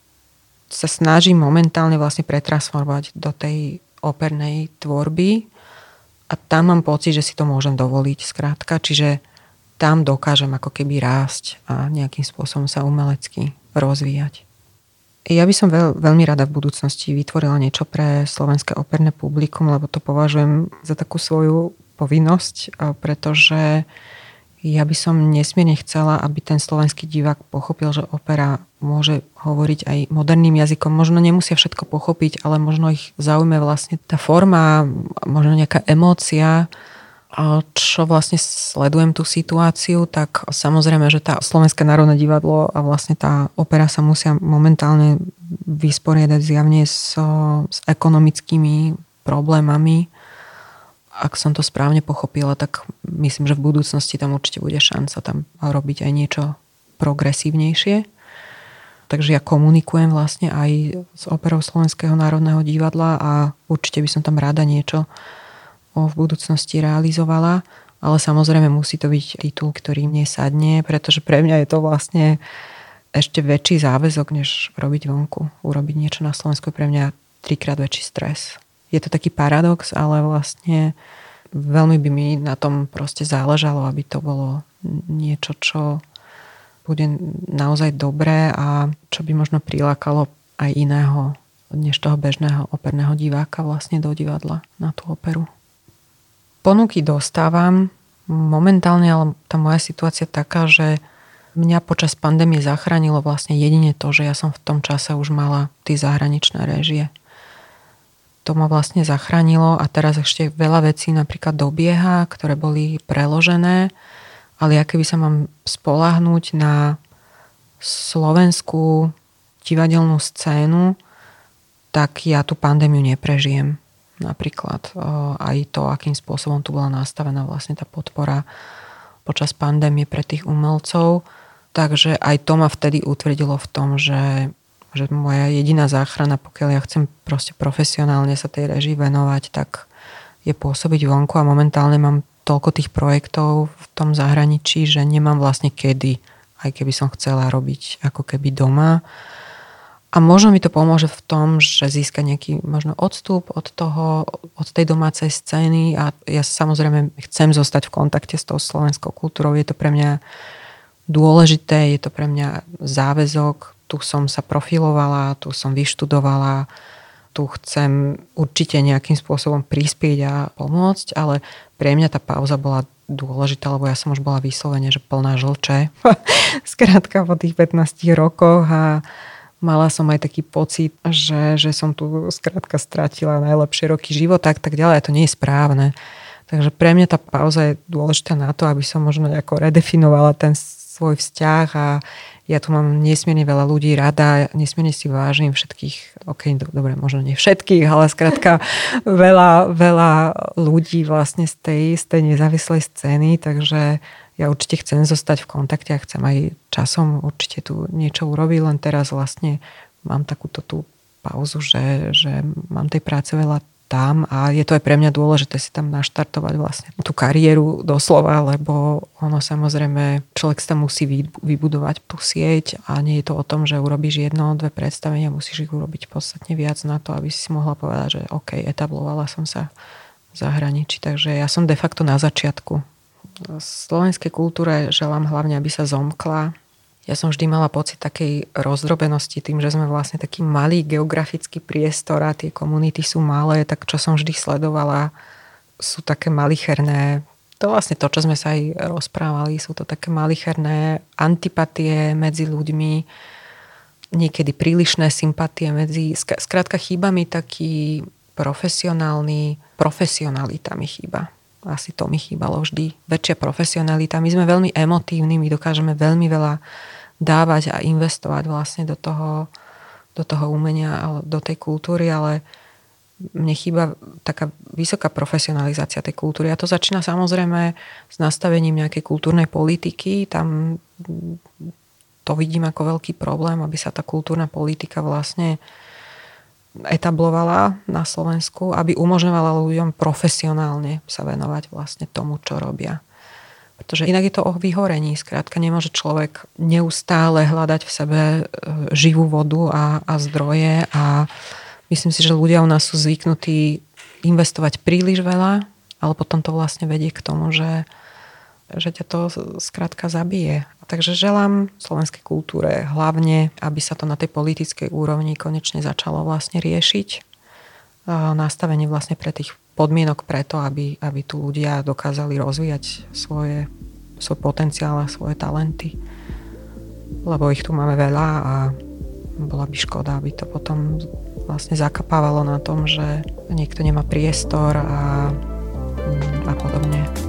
sa snažím momentálne vlastne pretransformovať do tej opernej tvorby a tam mám pocit, že si to môžem dovoliť skrátka, čiže tam dokážem ako keby rásť a nejakým spôsobom sa umelecky rozvíjať. Ja by som veľ, veľmi rada v budúcnosti vytvorila niečo pre slovenské operné publikum, lebo to považujem za takú svoju povinnosť, pretože ja by som nesmierne chcela, aby ten slovenský divák pochopil, že opera môže hovoriť aj moderným jazykom. Možno nemusia všetko pochopiť, ale možno ich zaujme vlastne tá forma, možno nejaká emócia, čo vlastne sledujem tú situáciu, tak samozrejme, že tá Slovenské národné divadlo a vlastne tá opera sa musia momentálne vysporiadať zjavne s, s ekonomickými problémami. Ak som to správne pochopila, tak myslím, že v budúcnosti tam určite bude šanca tam robiť aj niečo progresívnejšie. Takže ja komunikujem vlastne aj s operou Slovenského národného divadla a určite by som tam rada niečo v budúcnosti realizovala, ale samozrejme musí to byť titul, ktorý mne sadne, pretože pre mňa je to vlastne ešte väčší záväzok, než robiť vonku. Urobiť niečo na Slovensku je pre mňa trikrát väčší stres. Je to taký paradox, ale vlastne veľmi by mi na tom proste záležalo, aby to bolo niečo, čo bude naozaj dobré a čo by možno prilákalo aj iného než toho bežného operného diváka vlastne do divadla na tú operu. Ponuky dostávam momentálne, ale tá moja situácia taká, že mňa počas pandémie zachránilo vlastne jedine to, že ja som v tom čase už mala tie zahraničné režie. To ma vlastne zachránilo a teraz ešte veľa vecí napríklad dobieha, ktoré boli preložené, ale ja keby sa mám spolahnúť na slovenskú divadelnú scénu, tak ja tú pandémiu neprežijem napríklad aj to, akým spôsobom tu bola nastavená vlastne tá podpora počas pandémie pre tých umelcov. Takže aj to ma vtedy utvrdilo v tom, že, že moja jediná záchrana, pokiaľ ja chcem proste profesionálne sa tej režii venovať, tak je pôsobiť vonku a momentálne mám toľko tých projektov v tom zahraničí, že nemám vlastne kedy, aj keby som chcela robiť ako keby doma. A možno mi to pomôže v tom, že získa nejaký možno odstup od toho, od tej domácej scény a ja samozrejme chcem zostať v kontakte s tou slovenskou kultúrou. Je to pre mňa dôležité, je to pre mňa záväzok, tu som sa profilovala, tu som vyštudovala, tu chcem určite nejakým spôsobom prispieť a pomôcť, ale pre mňa tá pauza bola dôležitá, lebo ja som už bola vyslovene, že plná žlče. Skrátka po tých 15 rokoch a mala som aj taký pocit, že, že som tu skrátka stratila najlepšie roky života a tak ďalej. A to nie je správne. Takže pre mňa tá pauza je dôležitá na to, aby som možno nejako redefinovala ten svoj vzťah a ja tu mám nesmierne veľa ľudí rada, nesmierne si vážim všetkých, ok, do, dobre, možno nie všetkých, ale skrátka veľa, veľa ľudí vlastne z tej, z tej nezávislej scény, takže ja určite chcem zostať v kontakte a chcem aj časom určite tu niečo urobiť, len teraz vlastne mám takúto tú pauzu, že, že mám tej práce veľa tam a je to aj pre mňa dôležité si tam naštartovať vlastne tú kariéru doslova, lebo ono samozrejme, človek sa musí vybudovať tú sieť a nie je to o tom, že urobíš jedno, dve predstavenia, musíš ich urobiť podstatne viac na to, aby si mohla povedať, že OK, etablovala som sa v zahraničí, takže ja som de facto na začiatku. Slovenskej kultúre želám hlavne, aby sa zomkla, ja som vždy mala pocit takej rozdrobenosti tým, že sme vlastne taký malý geografický priestor a tie komunity sú malé, tak čo som vždy sledovala, sú také malicherné to vlastne to, čo sme sa aj rozprávali, sú to také malicherné antipatie medzi ľuďmi, niekedy prílišné sympatie medzi, skrátka chýba mi taký profesionálny, profesionalita mi chýba. Asi to mi chýbalo vždy. Väčšia profesionalita. My sme veľmi emotívni, my dokážeme veľmi veľa dávať a investovať vlastne do toho, do toho umenia, do tej kultúry, ale mne chýba taká vysoká profesionalizácia tej kultúry. A to začína samozrejme s nastavením nejakej kultúrnej politiky. Tam to vidím ako veľký problém, aby sa tá kultúrna politika vlastne etablovala na Slovensku, aby umožňovala ľuďom profesionálne sa venovať vlastne tomu, čo robia. Pretože inak je to o vyhorení. Skrátka nemôže človek neustále hľadať v sebe e, živú vodu a, a zdroje a myslím si, že ľudia u nás sú zvyknutí investovať príliš veľa, ale potom to vlastne vedie k tomu, že, že ťa to skrátka zabije. Takže želám slovenskej kultúre hlavne, aby sa to na tej politickej úrovni konečne začalo vlastne riešiť. Nastavenie vlastne pre tých podmienok preto, aby, aby tu ľudia dokázali rozvíjať svoje, svoj potenciál a svoje talenty. Lebo ich tu máme veľa a bola by škoda, aby to potom vlastne zakapávalo na tom, že niekto nemá priestor a, a podobne.